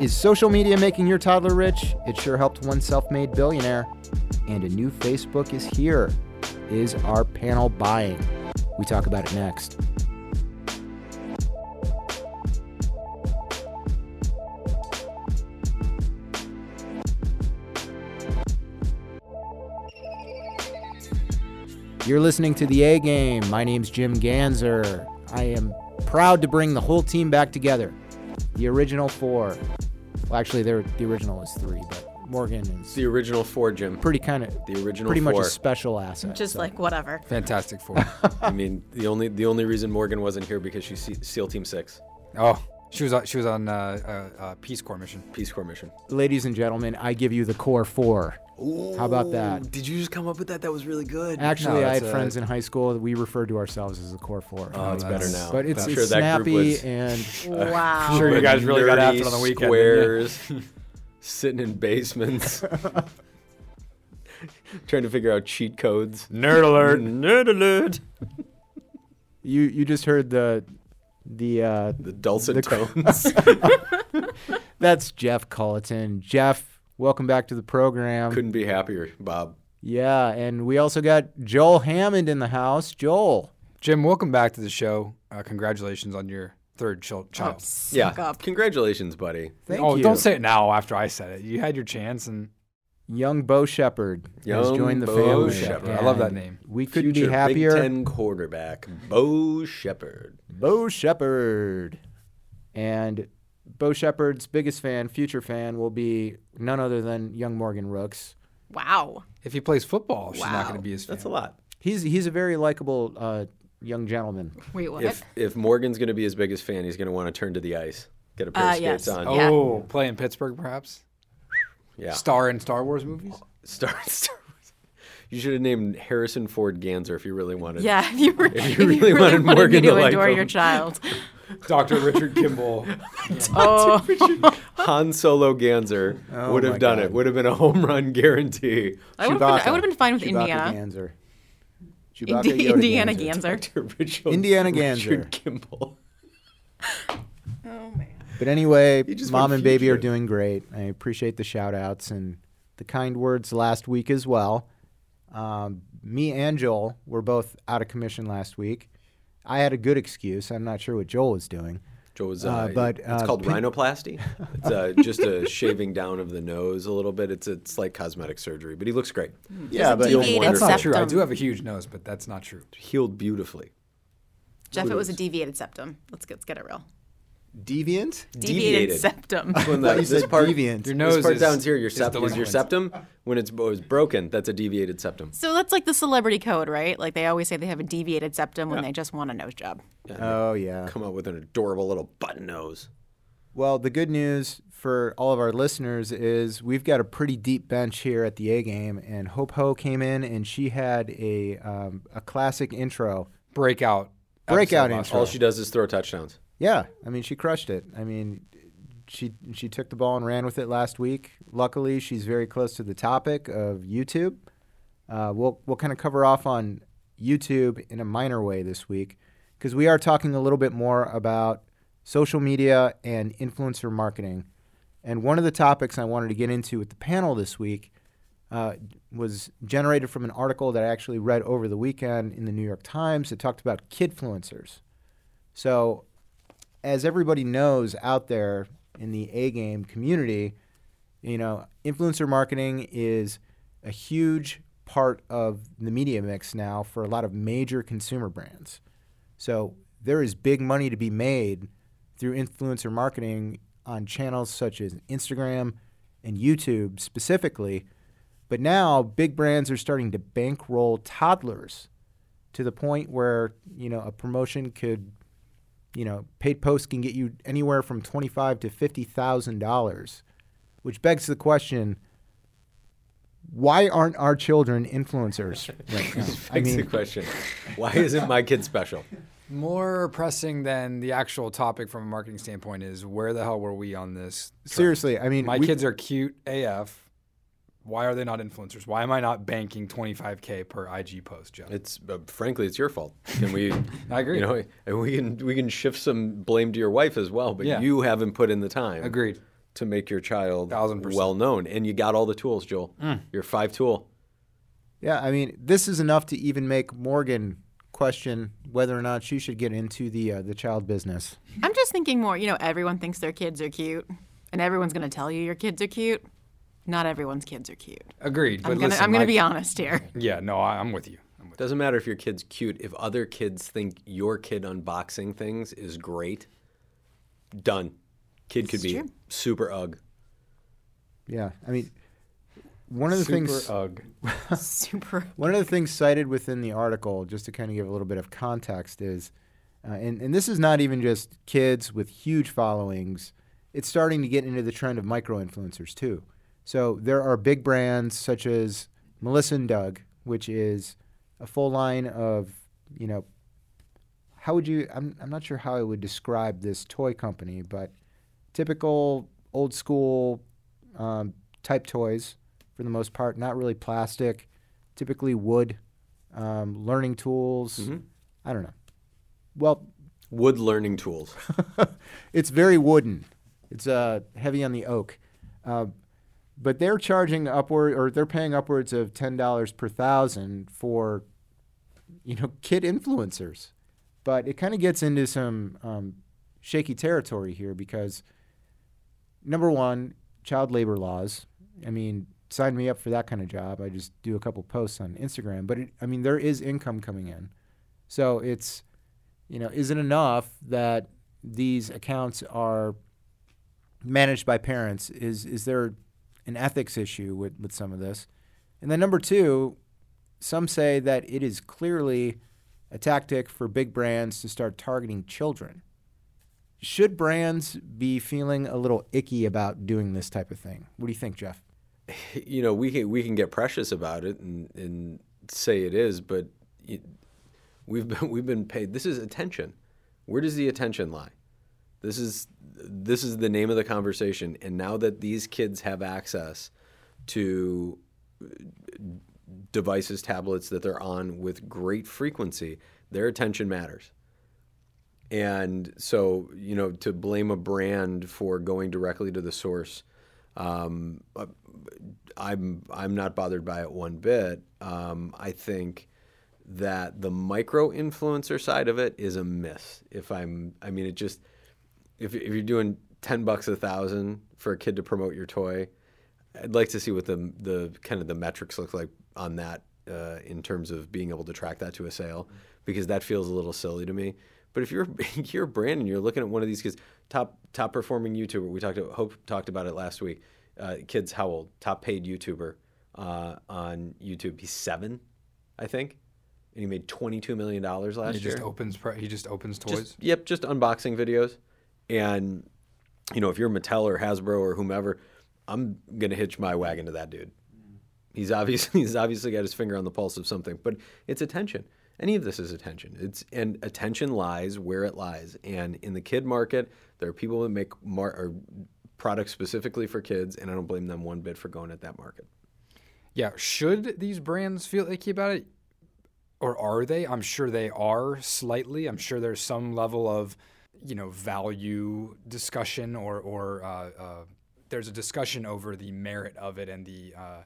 Is social media making your toddler rich? It sure helped one self made billionaire. And a new Facebook is here. Is our panel buying? We talk about it next. You're listening to the A Game. My name's Jim Ganser. I am proud to bring the whole team back together. The original four. Well, actually, they're, the original is three, but Morgan is The original four, Jim. pretty kind of The original pretty much four. a special asset. Just so. like whatever. Fantastic Four. I mean, the only the only reason Morgan wasn't here because she's Se- SEAL Team Six, oh, she was on, she was on uh, a, a Peace Corps mission. Peace Corps mission. ladies and gentlemen, I give you the core four. How about that? Did you just come up with that? That was really good. Actually, No, I had that's, uh, friends in high school that we referred to ourselves as the core four. Oh, it's better now. but it's, I'm it's sure that group snappy was and Wow. Sure, you guys really got nerdy after it on the weekend, didn't Squares, sitting in basements, trying to figure out cheat codes. Nerd alert. Nerd alert. you you just heard the the uh, The dulcet The- tones. that's Jeff Culleton. Jeff, welcome back to the program. Couldn't be happier, Bob. Yeah, and we also got Joel Hammond in the house. Joel. Jim, welcome back to the show. Uh, congratulations on your third chil- child. Yeah. Up. Congratulations, buddy. Thank oh, you. don't say it now after I said it. You had your chance, and Young Bo Shepard has joined the Bo family. Shepherd. I love that name. We couldn't Future be happier. Big Ten quarterback, Bo Shepard. Bo Shepard. And Bo Shepard's biggest fan, future fan, will be none other than young Morgan Rooks. Wow. if he plays football, she's not Wow. going to be his fan. That's a lot. He's he's a very likable uh, young gentleman. Wait, what? If if Morgan's going to be his biggest fan, he's going to want to turn to the ice, get a pair Uh, of skates yes. on. Oh. Yeah. Oh, play in Pittsburgh, perhaps. yeah. Star in Star Wars movies. Star, in Star Wars. You should have named Harrison Ford Ganser if you really wanted. yeah, if you, were, if you really wanted me Morgan to to like adore him. your child. Dr. Richard Kimball. oh, Han Solo Ganser Oh would have done God. it. Would have been a home run guarantee. I would have been, I would have been fine with Chewbacca Indiana. Ganser. Chewbacca Indi- Indiana Ganser. Ganser. Dr. Richard, Indiana Richard Kimball. Oh man. But anyway, just mom and baby are doing great. I appreciate the shout outs and the kind words last week as well. Um, me and Joel were both out of commission last week. I had a good excuse. I'm not sure what Joel was doing. Joel was, Uh, uh, but, it's uh, called pin- rhinoplasty. It's uh, just a shaving down of the nose a little bit. It's it's like cosmetic surgery, but he looks great. Yeah, but- deviated That's not true. I do have a huge nose, but that's not true. Healed beautifully. Jeff, it was a deviated septum. Let's get, let's get it real. Deviant? Deviated, Deviated. septum. When the, this part, deviant. Your this nose part is, down here, your is septum is your delinquent. septum. When it's, bo- it's broken, that's a deviated septum. So that's like the celebrity code, right? Like they always say they have a deviated septum when they just want a nose job. Oh, yeah. Come out with an adorable little button nose. Well, the good news for all of our listeners is we've got a pretty deep bench here at the A game, and Hope Ho came in and she had a um, a classic intro. Breakout. Breakout episode last intro. All she does is throw touchdowns. Yeah, I mean she crushed it. I mean, she she took the ball and ran with it last week. Luckily, she's very close to the topic of YouTube. Uh, we'll we'll kind of cover off on YouTube in a minor way this week because we are talking a little bit more about social media and influencer marketing. And one of the topics I wanted to get into with the panel this week uh, was generated from an article that I actually read over the weekend in the New York Times. It talked about kidfluencers. So, as everybody knows out there in the A game community, you know, influencer marketing is a huge part of the media mix now for a lot of major consumer brands. So, there is big money to be made through influencer marketing on channels such as Instagram and YouTube specifically. But now big brands are starting to bankroll toddlers to the point where, you know, a promotion could you know, paid posts can get you anywhere from twenty-five to fifty thousand dollars, which begs the question: Why aren't our children influencers right now? I Begs the question, why isn't my kid special? More pressing than the actual topic from a marketing standpoint is where the hell were we on this? trend? seriously, I mean, My we- kids are cute AF. Why are they not influencers? Why am I not banking 25k per IG post, Jeff? It's uh, frankly, it's your fault. Can we? I agree. You know, and we can we can shift some blame to your wife as well, but Yeah. you haven't put in the time. Agreed. to make your child Thousand well known, and you got all the tools, Joel. You're five tool. Yeah, I mean, this is enough to even make Morgan question whether or not she should get into the uh, the child business. I'm just thinking more, you know, everyone thinks their kids are cute, and everyone's going to tell you your kids are cute. Not everyone's kids are cute. Agreed. But I'm going listen, to I'm going my- be honest here. Yeah, no, I, I'm with you. I'm with Doesn't matter if your kid's cute. If other kids think your kid unboxing things is great, done. Kid could It's be true. super ugh. Yeah, I mean, one of the Super things ugh. Super. One of the things cited within the article, just to kind of give a little bit of context, is, uh, and, and this is not even just kids with huge followings, it's starting to get into the trend of micro influencers too. So there are big brands such as Melissa and Doug, which is a full line of, you know, how would you, I'm, I'm not sure how I would describe this toy company, but typical old school um, type toys for the most part, not really plastic, typically wood, um, learning tools. Mm-hmm. I don't know. Well, Wood learning tools. it's very wooden. It's uh, heavy on the oak. Uh, but they're charging upward, or they're paying upwards of ten dollars per thousand for, you know, kid influencers. But it kind of gets into some um, shaky territory here because, number one, child labor laws. I mean, sign me up for that kind of job. I just do a couple posts on Instagram. But it, I mean, there is income coming in, so it's, you know, is it enough that these accounts are managed by parents? Is is there an ethics issue with, with some of this? And then number two, some say that it is clearly a tactic for big brands to start targeting children. Should brands be feeling a little icky about doing this type of thing? What do you think, Jeff? you know, we can we can get precious about it and, and say it is, but it, we've been we've been paid. This is attention. Where does the attention lie? This is this is the name of the conversation. And now that these kids have access to devices, tablets that they're on with great frequency, their attention matters. And so, you know, to blame a brand for going directly to the source, um, I'm I'm not bothered by it one bit. Um, I think that the micro influencer side of it is a miss. If I'm, I mean, it just if if you're doing ten bucks a thousand for a kid to promote your toy, I'd like to see what the the kind of the metrics look like on that uh, in terms of being able to track that to a sale, because that feels a little silly to me. But if you're you're a brand and you're looking at one of these kids, top top performing YouTuber, we talked about, Hope talked about it last week. Uh, kids, how old? Top paid YouTuber uh, on YouTube. He's seven, I think, and he made twenty two million dollars last He year. just opens. He just opens toys. Just, yep, just unboxing videos. And you know, if you're Mattel or Hasbro or whomever, I'm gonna hitch my wagon to that dude. He's obviously he's obviously got his finger on the pulse of something, but it's attention. Any of this is attention. It's and attention lies where it lies. And in the kid market, there are people that make mar- products specifically for kids, and I don't blame them one bit for going at that market. Yeah, should these brands feel icky about it? Or are they? I'm sure they are slightly. I'm sure there's some level of, you know, value discussion or, or uh, uh, there's a discussion over the merit of it and the uh,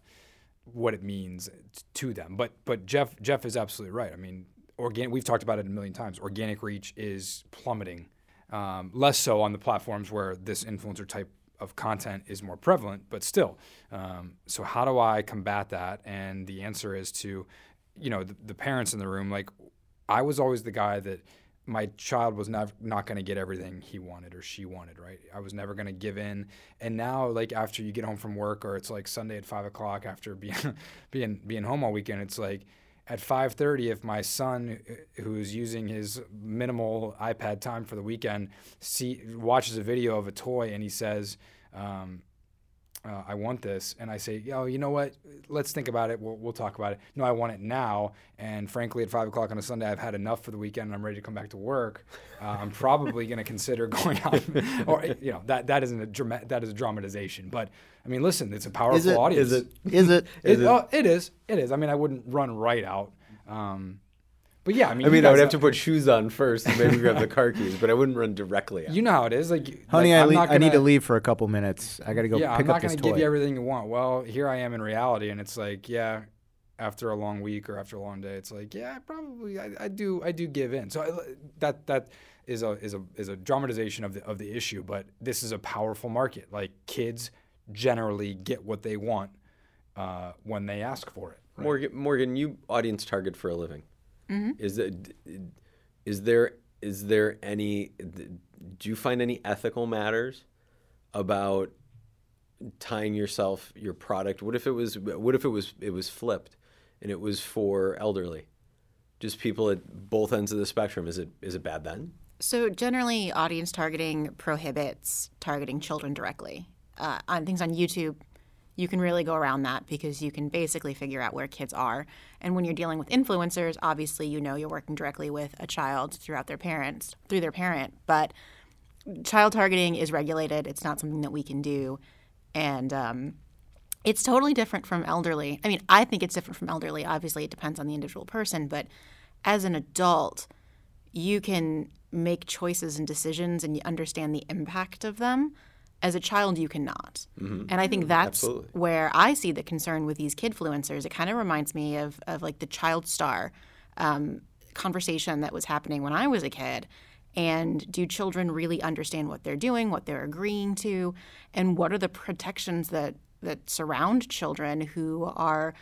what it means to them. But but Jeff Jeff is absolutely right. I mean, organ we've talked about it a million times. Organic reach is plummeting. Um, less so on the platforms where this influencer type of content is more prevalent, but still. Um, so how do I combat that? And the answer is to, you know, the, the parents in the room. Like, I was always the guy that my child was not not going to get everything he wanted or she wanted. Right? I was never going to give in. And now, like after you get home from work, or it's like Sunday at five o'clock after being being being home all weekend, it's like at 5:30 if my son who's using his minimal iPad time for the weekend see watches a video of a toy and he says um, uh, I want this and I say oh you know what let's think about it we'll, we'll talk about it no I want it now and frankly at 5 o'clock on a Sunday I've had enough for the weekend and I'm ready to come back to work uh, I'm probably going to consider going out or you know that that isn't a drama- that is a dramatization but I mean listen it's a powerful Is it? audience Is it? Is it? it, oh, it is. It is. I mean, I wouldn't run right out. Um, But yeah, I mean, I mean, I would have to put shoes on first and maybe grab the car keys, but I wouldn't run directly out. You know how it is, like, Honey, like, I, I'm le- not I need to leave for a couple minutes. I got to go yeah, pick I'm not gonna give you everything you want. Well, here I am in reality, and it's like, yeah, after a long week or after a long day, it's like, yeah, probably, I, I do, I do give in. So I, that that is a is a is a dramatization of the of the issue, but this is a powerful market. Like kids generally get what they want uh, when they ask for it. Morgan, Morgan, you audience target for a living. Is there, is there is there any? Do you find any ethical matters about tying yourself your product? What if it was? What if it was? It was flipped, and it was for elderly, just people at both ends of the spectrum. Is it is it bad then? So generally, audience targeting prohibits targeting children directly. Uh, on things on YouTube, you can really go around that because you can basically figure out where kids are. And when you're dealing with influencers, obviously you know you're working directly with a child throughout their parents through their parent. But child targeting is regulated. It's not something that we can do, and um, it's totally different from elderly. I mean, I think it's different from elderly. Obviously, it depends on the individual person, but as an adult, you can make choices and decisions and you understand the impact of them. As a child, you cannot. And I think that's absolutely. where I see the concern with these kidfluencers. It kind of reminds me of, of like the child star um, conversation that was happening when I was a kid. And do children really understand what they're doing, what they're agreeing to, and what are the protections that that surround children who are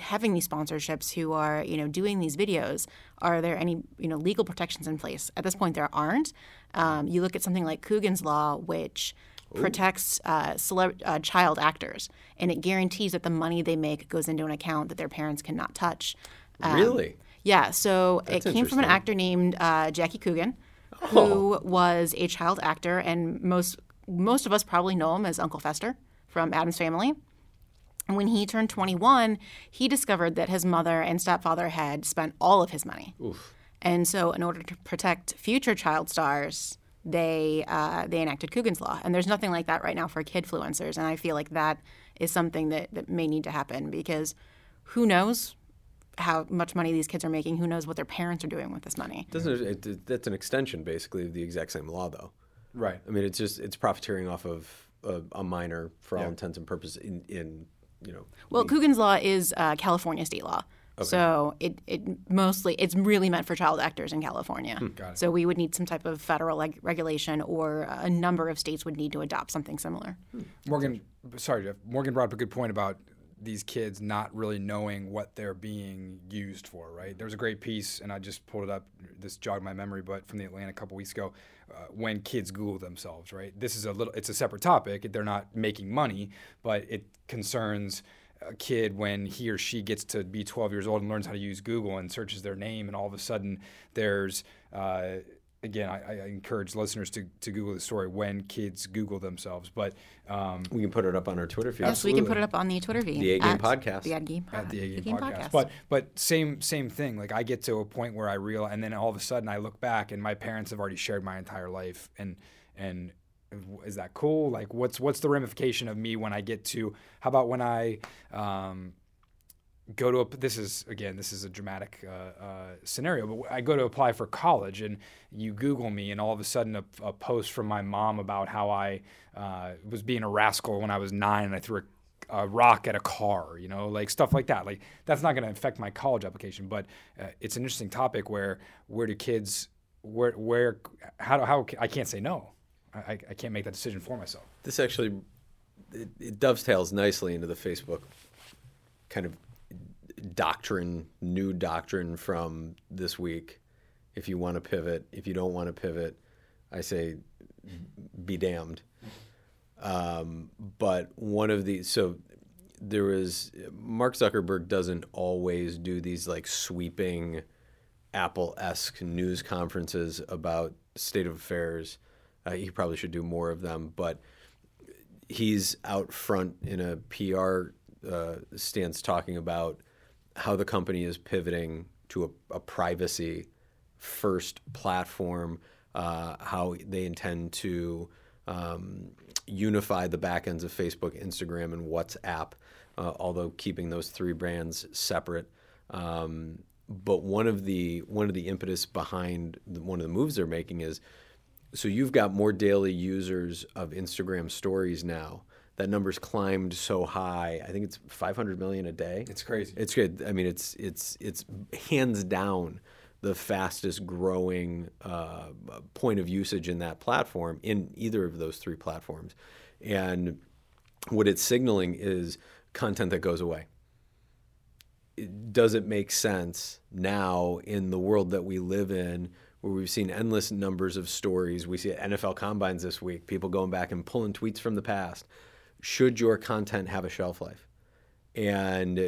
having these sponsorships who are you know doing these videos are there any you know legal protections in place? At this point there aren't. Um, you look at something like coogan's law which protects uh, celeb- uh, child actors and it guarantees that the money they make goes into an account that their parents cannot touch. Um, really? yeah, so it came from an actor named uh, Jackie Coogan, who was a child actor, and most most of us probably know him as Uncle Fester from Addams Family. And when he turned 21, he discovered that his mother and stepfather had spent all of his money. And so, in order to protect future child stars, they uh, they enacted Coogan's Law. And there's nothing like that right now for kidfluencers. And I feel like that is something that, that may need to happen because who knows how much money these kids are making? Who knows what their parents are doing with this money? Doesn't it, it, that's an extension basically of the exact same law though. Right. I mean, it's just it's profiteering off of a, a minor for all intents and purposes in, in you know. Well, Coogan's Law is uh, California state law. So it, it mostly it's really meant for child actors in California. Hmm. So we would need some type of federal leg- regulation, or uh, a number of states would need to adopt something similar. Hmm. Morgan, sorry, Jeff. Morgan brought up a good point about these kids not really knowing what they're being used for, right? There was a great piece, and I just pulled it up. This jogged my memory, but from the Atlantic a couple weeks ago, uh, when kids Google themselves, right? This is a little. It's a separate topic. They're not making money, but it concerns a kid when he or she gets to be 12 years old and learns how to use Google and searches their name, and all of a sudden there's uh, again, I, I encourage listeners to, to Google the story when kids Google themselves. But um, We can put it up on our Twitter feed. Yes, we can put it up on the Twitter feed. The A Game Podcast. The A Game, at the A A Game podcast. But but same same thing. Like I get to a point where I realize, and then all of a sudden I look back, and my parents have already shared my entire life, and and is that cool? Like what's what's the ramification of me when I get to? How about when I um, go to a, this is again this is a dramatic uh, uh, scenario but I go to apply for college and you Google me and all of a sudden a, a post from my mom about how I uh, was being a rascal when I was nine and I threw a, a rock at a car you know like stuff like that. Like that's not going to affect my college application but uh, it's an interesting topic where where do kids where where how do how I can't say no. I, I can't make that decision for myself. This actually it, it dovetails nicely into the Facebook kind of doctrine, new doctrine from this week. If you want to pivot, if you don't want to pivot, I say be damned. Um, but one of the so there was Mark Zuckerberg doesn't always do these like sweeping Apple-esque news conferences about state of affairs. Uh, he probably should do more of them, but he's out front in a PR uh, stance talking about how the company is pivoting to a, a privacy first platform, uh, how they intend to um, unify the backends of Facebook, Instagram, and WhatsApp, uh, although keeping those three brands separate. Um, but one of the one of the impetus behind the, one of the moves they're making is so you've got more daily users of Instagram stories now. That number's climbed so high. I think it's 500 million a day. It's crazy. It's good. I mean, it's it's it's hands down the fastest growing uh, point of usage in that platform in either of those three platforms, and what it's signaling is content that goes away. does it make sense now in the world that we live in? Where we've seen endless numbers of stories. We see NFL combines this week, people going back and pulling tweets from the past. Should your content have a shelf life? And uh,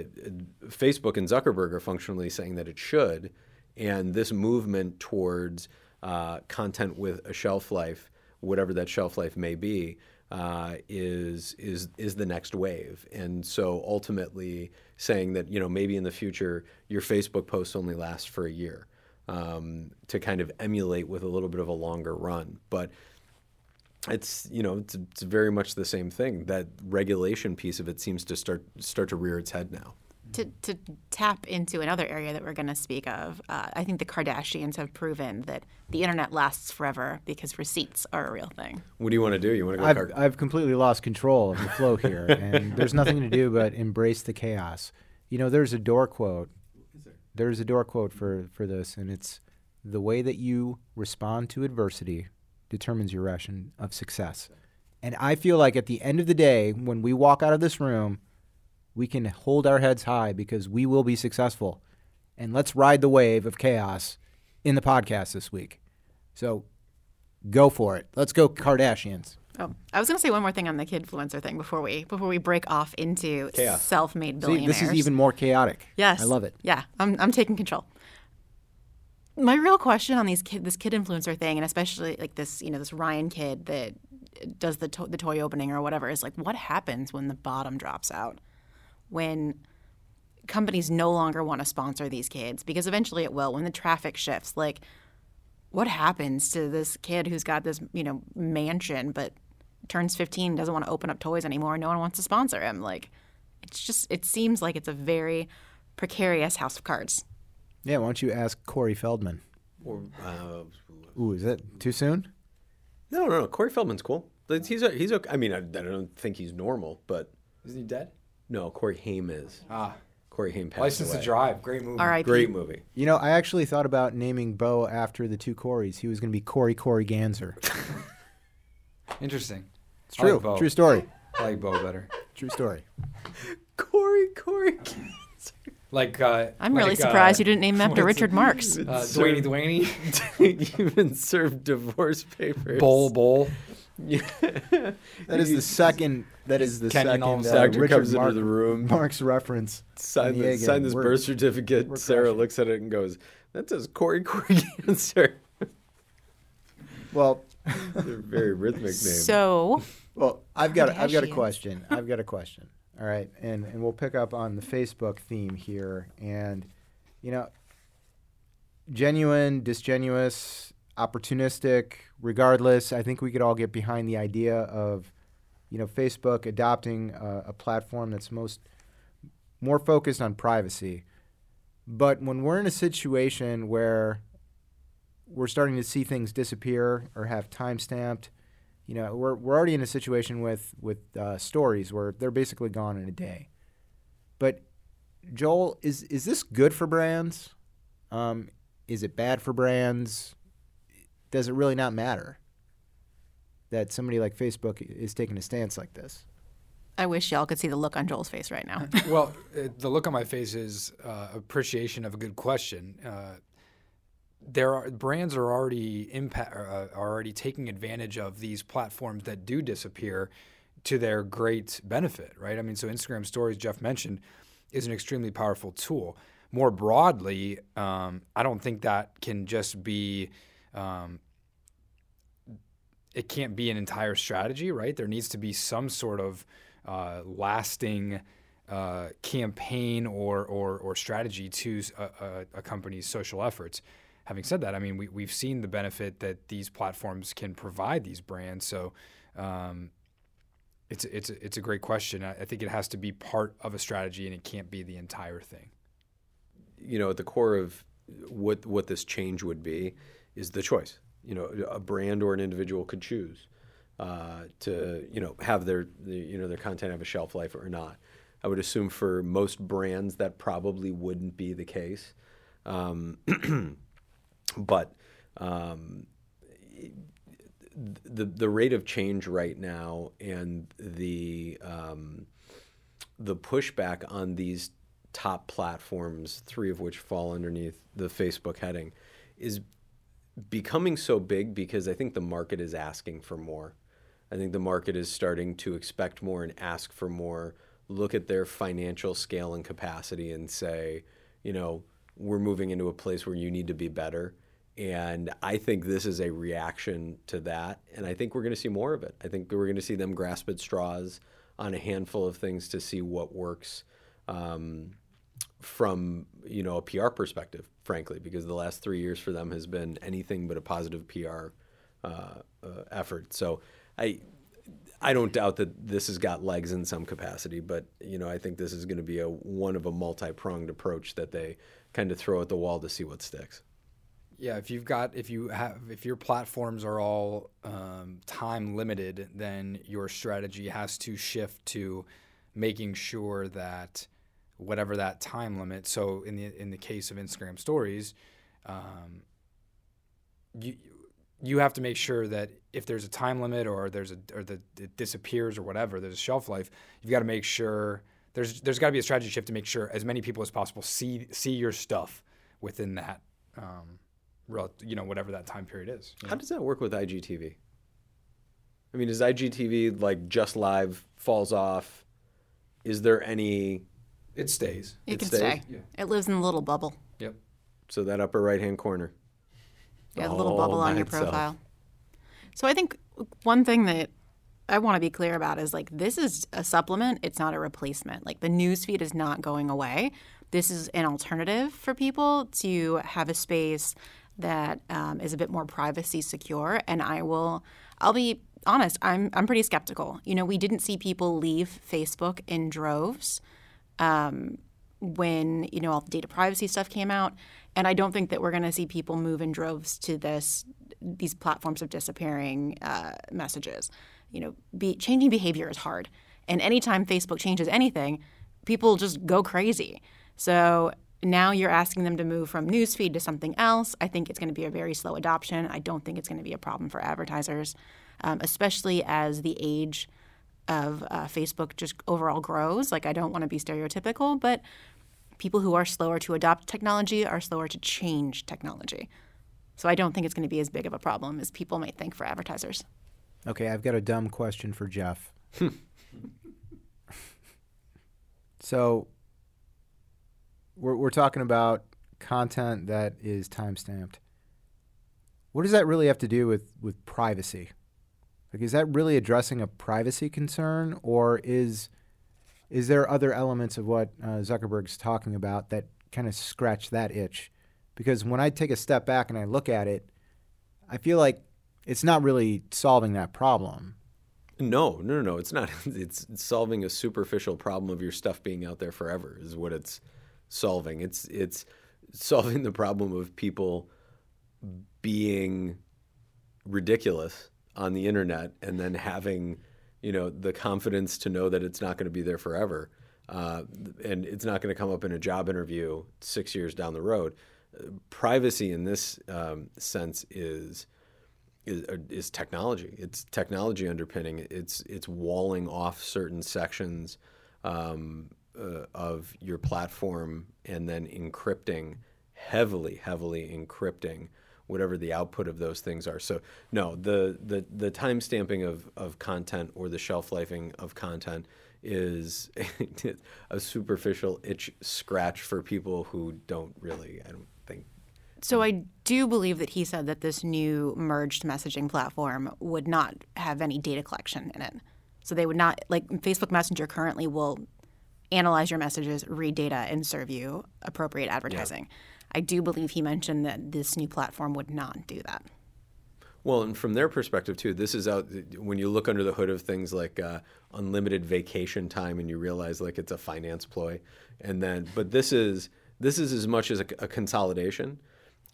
Facebook and Zuckerberg are functionally saying that it should. And this movement towards uh, content with a shelf life, whatever that shelf life may be, uh, is is is the next wave. And so ultimately, saying that you know maybe in the future your Facebook posts only last for a year, um, to kind of emulate with a little bit of a longer run, but it's you know it's, it's very much the same thing. That regulation piece of it seems to start start to rear its head now. To, to tap into another area that we're going to speak of, uh, I think the Kardashians have proven that the internet lasts forever because receipts are a real thing. What do you want to do? You want to go? I've, car- I've completely lost control of the flow here, and there's nothing to do but embrace the chaos. You know, there's a door quote. There's a door quote for, for this, and it's the way that you respond to adversity determines your ration of success. And I feel like at the end of the day, when we walk out of this room, we can hold our heads high because we will be successful. And let's ride the wave of chaos in the podcast this week. So go for it. Let's go Kardashians. Oh, I was going to say one more thing on the kid influencer thing before we before we break off into Chaos. self-made See, billionaires. this is even more chaotic. Yes, I love it. Yeah, I'm I'm taking control. My real question on these kid this kid influencer thing, and especially like this you know this Ryan kid that does the to- the toy opening or whatever, is like what happens when the bottom drops out, when companies no longer want to sponsor these kids because eventually it will when the traffic shifts. Like, what happens to this kid who's got this you know mansion but turns 15 doesn't want to open up toys anymore and no one wants to sponsor him? Like it's just it seems like it's a very precarious house of cards Yeah, why don't you ask Corey Feldman? or, uh, Ooh, is that too soon? no, no, no. Corey Feldman's cool. Like, He's he's okay. I mean, I, I don't think he's normal, but Isn't he dead? no, Corey Haim is. Ah, Corey Haim passed License away. to Drive, great movie. all right Great movie. You know, I actually thought about naming Bo after the two Corys. He was going to be Corey Corey Ganser. Interesting. It's I like true. Bo. True story. I like Bo better. True story. Corey Corey. Like uh, i'm really like, surprised uh, you didn't name him after richard it? marks Uh, Dwayne Dwayne, Even served divorce papers. Bowl Bowl. That is the second. That is the Kenyon second. all uh, sudden Doctor Richard comes Mark, into the room, Mark's reference. sign, the, sign this we're- birth certificate. Sarah crushing. looks at it and goes, "That says Corey Corey Cancer." Well, They're very rhythmic names. so well, I've got I've got a question. I've got a question. All right, and and we'll pick up on the Facebook theme here, and you know, genuine, disgenuous, opportunistic, regardless. I think we could all get behind the idea of, you know, Facebook adopting a, a platform that's most more focused on privacy. But when we're in a situation where we're starting to see things disappear or have time stamped, you know, we're, we're already in a situation with with uh, stories where they're basically gone in a day. But Joel, is is this good for brands? Um, is it bad for brands? Does it really not matter that somebody like Facebook is taking a stance like this? i wish y'all could see the look on joel's face right now well, uh, the look on my face is uh, appreciation of a good question. Uh, there are brands are already impact uh, are already taking advantage of these platforms that do disappear to their great benefit, right? I mean, so Instagram Stories, Jeff mentioned, is an extremely powerful tool. More broadly, um, I don't think that can just be. Um, it can't be an entire strategy, right? There needs to be some sort of uh, lasting uh, campaign or, or, or strategy to a company's social efforts. Having said that, I mean, we, we've seen the benefit that these platforms can provide these brands. So um, it's, it's, it's a great question. I, I think it has to be part of a strategy and it can't be the entire thing. you know, at the core of what what this change would be is the choice. You know, a brand or an individual could choose uh, to you know have their the, you know their content have a shelf life or not. I would assume for most brands that probably wouldn't be the case, um, but um, the the rate of change right now and the um, the pushback on these top platforms, three of which fall underneath the Facebook heading, is becoming so big because I think the market is asking for more. I think the market is starting to expect more and ask for more, look at their financial scale and capacity and say, you know, we're moving into a place where you need to be better. And I think this is a reaction to that. And I think we're going to see more of it. I think we're going to see them grasp at straws on a handful of things to see what works um, from you know a PR perspective, frankly, because the last three years for them has been anything but a positive PR uh, uh, effort. So I I don't doubt that this has got legs in some capacity, but you know I think this is going to be a one of a multi pronged approach that they kind of throw at the wall to see what sticks. Yeah, if you've got if you have if your platforms are all um, time limited, then your strategy has to shift to making sure that whatever that time limit. So in the in the case of Instagram Stories, um, you you have to make sure that if there's a time limit or there's a or the it disappears or whatever, there's a shelf life. You've got to make sure there's there's got to be a strategy shift to make sure as many people as possible see see your stuff within that. Um, you know, whatever that time period is. How know? does that work with IGTV? I mean, is IGTV like just live falls off? Is there any? It stays. It, it can stays? stay. Yeah. It lives in a little bubble. Yep. So that upper right hand corner. Yeah, a little bubble on your profile. Itself. So I think one thing that I want to be clear about is like this is a supplement, it's not a replacement. Like the newsfeed is not going away. This is an alternative for people to have a space that um, is a bit more privacy secure. And I will, I'll be honest, I'm I'm pretty skeptical. You know, we didn't see people leave Facebook in droves um, when you know all the data privacy stuff came out, and I don't think that we're going to see people move in droves to this these platforms of disappearing uh, messages. You know, be, changing behavior is hard, and anytime Facebook changes anything, people just go crazy. So now you're asking them to move from newsfeed to something else. I think it's going to be a very slow adoption. I don't think it's going to be a problem for advertisers, um, especially as the age of uh, Facebook just overall grows. Like, I don't want to be stereotypical, but people who are slower to adopt technology are slower to change technology. So I don't think it's going to be as big of a problem as people might think for advertisers. Okay, I've got a dumb question for Jeff. so we're, we're talking about content that is time stamped. What does that really have to do with, with privacy? Like, is that really addressing a privacy concern, or is is there other elements of what uh, Zuckerberg's talking about that kind of scratch that itch? Because when I take a step back and I look at it, I feel like it's not really solving that problem. No, no, no. It's not. It's solving a superficial problem of your stuff being out there forever. Is what it's solving. It's it's solving the problem of people being ridiculous on the internet and then having you know the confidence to know that it's not going to be there forever uh, and it's not going to come up in a job interview six years down the road privacy in this um, sense is, is is technology it's technology underpinning it's it's walling off certain sections um, uh, of your platform and then encrypting heavily, heavily encrypting whatever the output of those things are. So no, the the the time stamping of of content or the shelf lifing of content is a superficial itch scratch for people who don't really I don't think so I do believe that he said that this new merged messaging platform would not have any data collection in it. So they would not like Facebook Messenger currently will analyze your messages, read data, and serve you appropriate advertising. Yeah. I do believe he mentioned that this new platform would not do that. Well, and from their perspective too, this is out when you look under the hood of things like uh, unlimited vacation time, and you realize like it's a finance ploy, and then but this is This is as much as a, a consolidation.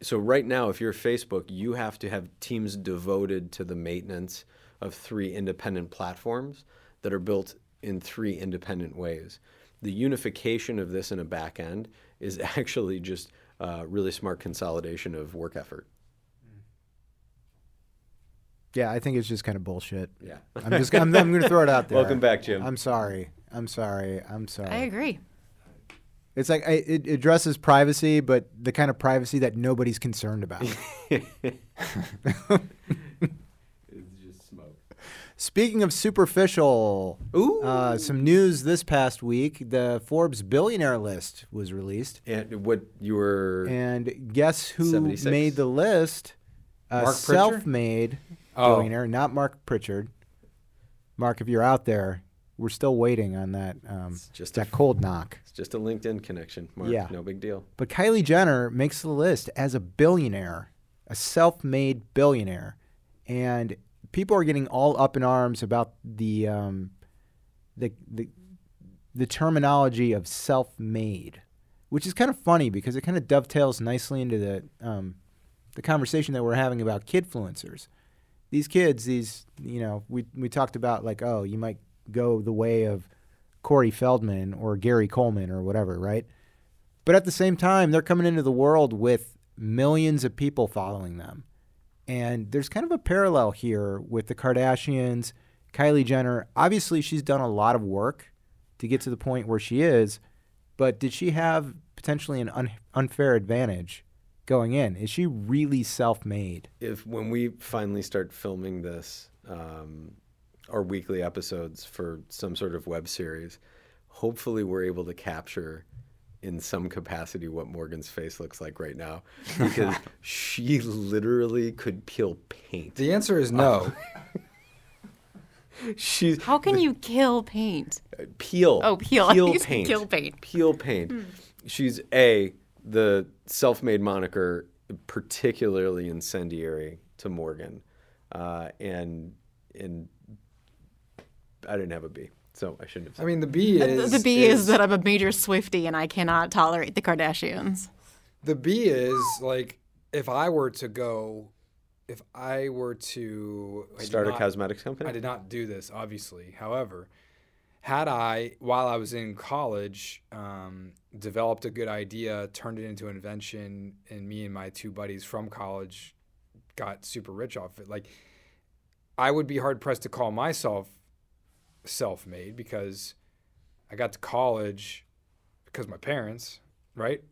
So right now, if you're Facebook, you have to have teams devoted to the maintenance of three independent platforms that are built in three independent ways. The unification of this in a back end is actually just uh, really smart consolidation of work effort. Yeah, I think it's just kind of bullshit. Yeah. I'm just I'm, I'm going to throw it out there. Welcome back, Jim. I'm sorry. I'm sorry. I'm sorry. I agree. It's like I, it addresses privacy, but the kind of privacy that nobody's concerned about. it's just smoke. Speaking of superficial, Ooh. uh, some news this past week: the Forbes billionaire list was released, And what you were and guess who 76. made the list? A Mark Pritchard? self-made Oh. billionaire, not Mark Pritchard. Mark, if you're out there, we're still waiting on that um, just a that cold knock. It's just a LinkedIn connection, Mark. Yeah. No big deal. But Kylie Jenner makes the list as a billionaire, a self-made billionaire, and people are getting all up in arms about the um, the, the the terminology of self-made, which is kind of funny because it kind of dovetails nicely into the um, the conversation that we're having about kidfluencers. These kids, these you know, we we talked about like, oh, you might go the way of Corey Feldman or Gary Coleman or whatever, right? But at the same time, they're coming into the world with millions of people following them. And there's kind of a parallel here with the Kardashians, Kylie Jenner. Obviously, she's done a lot of work to get to the point where she is, but did she have potentially an un- unfair advantage going in? Is she really self made? If when we finally start filming this, um, our weekly episodes for some sort of web series, hopefully we're able to capture in some capacity what Morgan's face looks like right now because she literally could peel paint. The answer is no. She's How can you kill paint? peel. Oh, peel. I Peel think you said paint. kill paint. Peel paint. She's a the self-made moniker, particularly incendiary to Morgan, uh, and and I didn't have a B, so I shouldn't have. I mean, the B is the B is, that I'm a major Swiftie and I cannot tolerate the Kardashians. The B is like if I were to go, if I were to I did start a cosmetics company. I did not do this, obviously. However, had I, while I was in college, um, developed a good idea, turned it into an invention, and me and my two buddies from college got super rich off it, like I would be hard pressed to call myself self made because I got to college because my parents, right?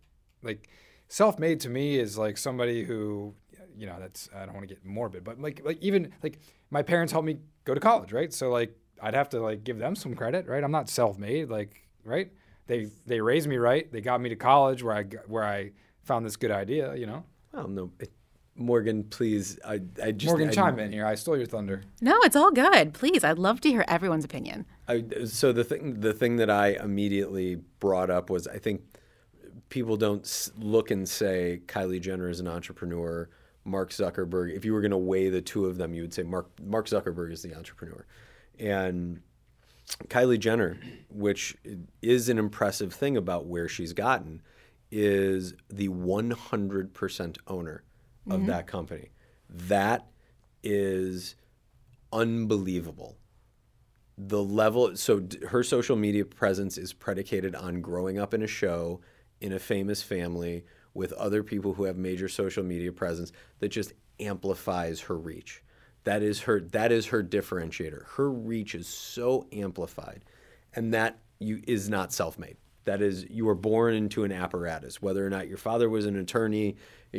Like self made to me is like somebody who you know, that's I don't want to get morbid, but like like even like my parents helped me go to college, right? So like I'd have to like give them some credit, right? I'm not self made, like right? They they raised me right. They got me to college where I where I found this good idea, you know. Well, no, it, Morgan, please. I I just Morgan, I, chime in here. I stole your thunder. No, it's all good. Please, I'd love to hear everyone's opinion. I, so the thing the thing that I immediately brought up was I think people don't look and say Kylie Jenner is an entrepreneur, Mark Zuckerberg. If you were going to weigh the two of them, you would say Mark Mark Zuckerberg is the entrepreneur, and Kylie Jenner, which is an impressive thing about where she's gotten, is the 100% owner of mm-hmm. that company. That is unbelievable. The level so d- her social media presence is predicated on growing up in a show in a famous family with other people who have major social media presence that just amplifies her reach. That is her that is her differentiator. Her reach is so amplified and that you is not self-made. That is you were born into an apparatus whether or not your father was an attorney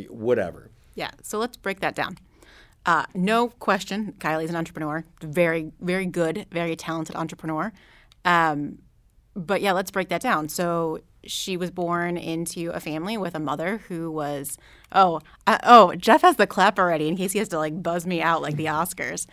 whatever Yeah, so let's break that down. Uh, no question, Kylie's an entrepreneur, very, very good, very talented entrepreneur. Um, but yeah, let's break that down. So she was born into a family with a mother who was, oh, uh, oh, Jeff has the clap already in case he has to like buzz me out like the Oscars.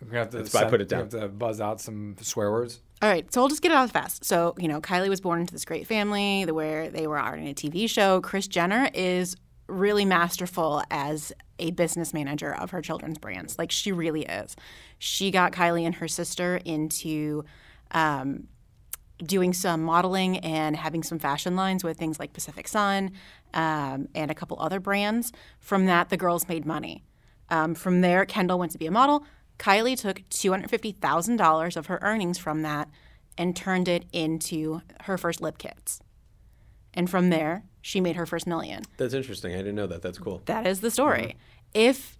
We're gonna have to That's I put it down. have to buzz out some swear words. All right, so I'll just get it out fast. So, you know, Kylie was born into this great family where they were on a TV show. Kris Jenner is really masterful as a business manager of her children's brands. Like, she really is. She got Kylie and her sister into um, doing some modeling and having some fashion lines with things like Pacific Sun um, and a couple other brands. From that, the girls made money. Um, from there, Kendall went to be a model. Kylie took $250,000 of her earnings from that and turned it into her first lip kits. And from there, she made her first million. That's interesting. I didn't know that. That's cool. That is the story. If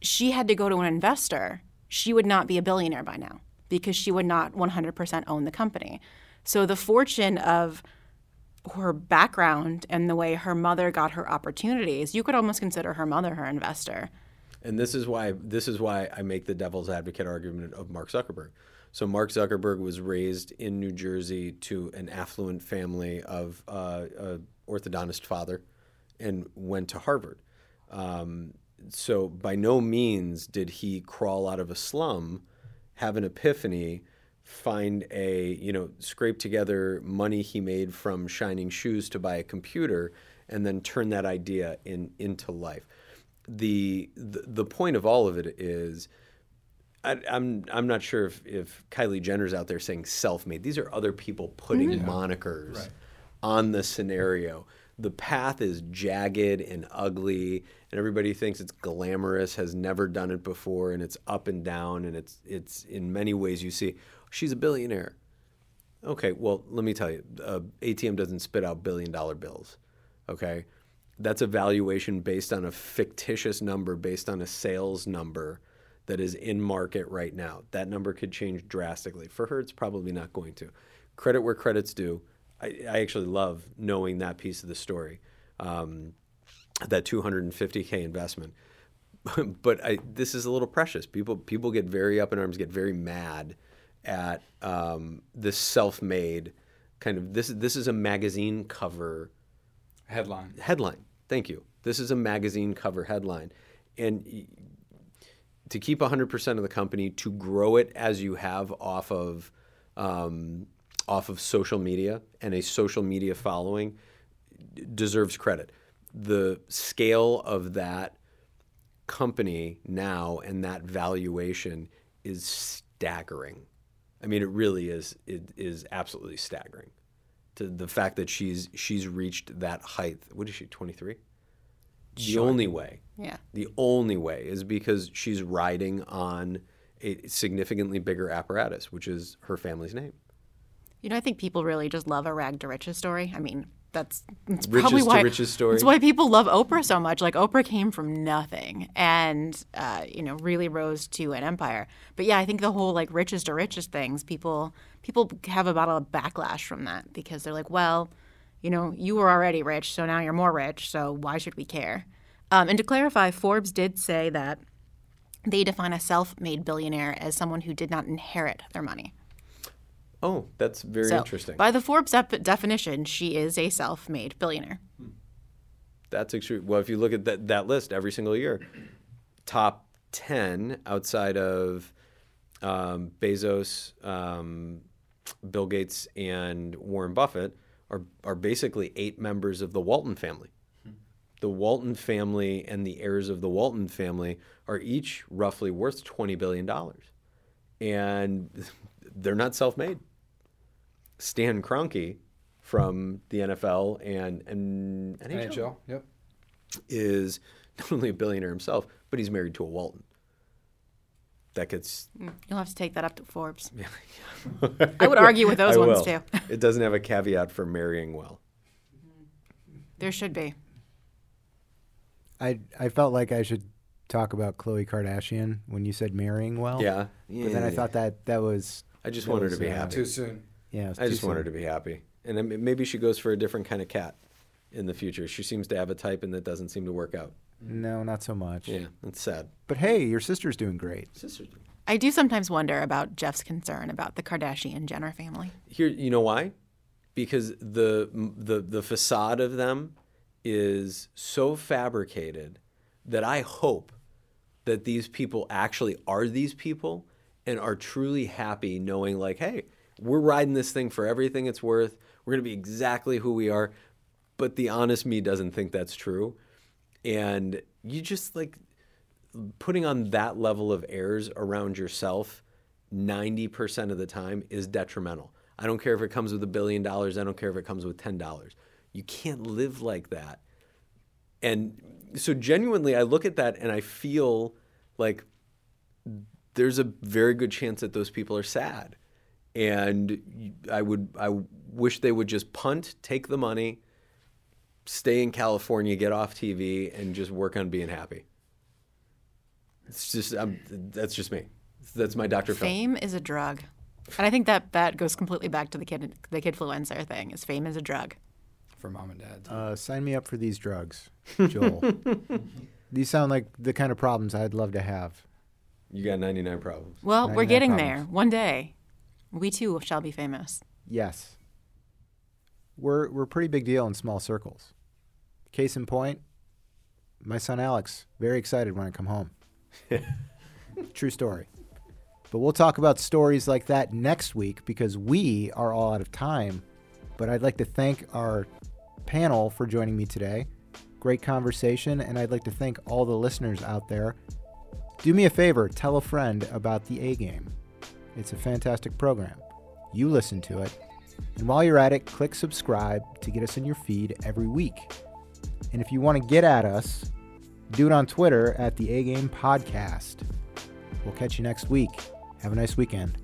she had to go to an investor, she would not be a billionaire by now because she would not 100% own the company. So the fortune of her background and the way her mother got her opportunities, you could almost consider her mother her investor. And this is why this is why I make the devil's advocate argument of Mark Zuckerberg. So Mark Zuckerberg was raised in New Jersey to an affluent family of uh, a orthodontist father, and went to Harvard. Um, so by no means did he crawl out of a slum, have an epiphany, find a you know scrape together money he made from shining shoes to buy a computer, and then turn that idea in into life the, the the point of all of it is I, am I'm, I'm not sure if, if Kylie Jenner's out there saying self-made. These are other people putting mm-hmm. monikers right. On the scenario. The path is jagged and ugly, and everybody thinks it's glamorous, has never done it before, and it's up and down, and it's it's in many ways you see she's a billionaire. Okay, well let me tell you, uh, ATM doesn't spit out billion dollar bills. Okay, that's a valuation based on a fictitious number, based on a sales number that is in market right now. That number could change drastically. For her, it's probably not going to. Credit where credit's due. I, I actually love knowing that piece of the story, um, that 250k investment. but I, this is a little precious. People people get very up in arms, get very mad at um, this self-made kind of this. This is a magazine cover headline. Headline Thank you. This is a magazine cover headline. And to keep 100% of the company, to grow it as you have off of um, off of social media and a social media following deserves credit. The scale of that company now and that valuation is staggering. I mean, it really is. It is absolutely staggering to the fact that she's she's reached that height. What is she? Twenty three. The only way. Yeah. The only way is because she's riding on a significantly bigger apparatus, which is her family's name. You know, I think people really just love a rag to riches story. I mean, that's, that's probably why riches story. That's why people love Oprah so much. Like Oprah came from nothing, and uh, you know, really rose to an empire. But yeah, I think the whole like riches to riches things, people people have about a backlash from that because they're like, well, you know, you were already rich, so now you're more rich, so why should we care? Um, and to clarify, Forbes did say that they define a self made billionaire as someone who did not inherit their money. Oh, that's very so, interesting. By the Forbes def- definition, she is a self made billionaire. That's extreme. Well, if you look at that, that list every single year, top 10 outside of um, Bezos, um, Bill Gates, and Warren Buffett are, are basically eight members of the Walton family. The Walton family and the heirs of the Walton family are each roughly worth $20 billion. And they're not self made. Stan Kroenke from the NFL and, and NHL, NHL yep. is not only a billionaire himself, but he's married to a Walton. That gets. Mm, you'll have to take that up to Forbes. Yeah. I would argue with those I ones will. too. it doesn't have a caveat for marrying well. There should be. I I felt like I should talk about Khloe Kardashian when you said marrying well. Yeah. yeah. But then I thought that that was. I just want her to be uh, happy. Too soon. Yeah. I just want her to be happy, and maybe she goes for a different kind of cat in the future. She seems to have a type, and that doesn't seem to work out. No, not so much. Yeah, that's sad. But hey, your sister's doing great. Sister's doing. I do sometimes wonder about Jeff's concern about the Kardashian Jenner family. Here, you know why? Because the the the facade of them is so fabricated that I hope that these people actually are these people and are truly happy knowing like, hey, we're riding this thing for everything it's worth. We're going to be exactly who we are. But the honest me doesn't think that's true. And you just like putting on that level of airs around yourself 90% of the time is detrimental. I don't care if it comes with a billion dollars. I don't care if it comes with $10. You can't live like that. And so, genuinely, I look at that and I feel like there's a very good chance that those people are sad. And I would, I wish they would just punt, take the money, stay in California, get off TV, and just work on being happy. It's just, I'm, that's just me. That's my Dr. Phil. Fame is a drug. And I think that that goes completely back to the kid the kidfluencer thing. Is fame is a drug. For mom and dad. Uh, sign me up for these drugs, Joel. these sound like the kind of problems I'd love to have. You got 99 problems. Well, we're getting problems. there. One day, we too shall be famous. Yes. We're we're a pretty big deal in small circles. Case in point, my son Alex, very excited when I come home. True story. But we'll talk about stories like that next week because we are all out of time. But I'd like to thank our panel for joining me today. Great conversation, and I'd like to thank all the listeners out there. Do me a favor, tell a friend about the A Game. It's a fantastic program. You listen to it, and while you're at it, click subscribe to get us in your feed every week. And if you want to get at us, do it on Twitter at the A Game Podcast. We'll catch you next week. Have a nice weekend.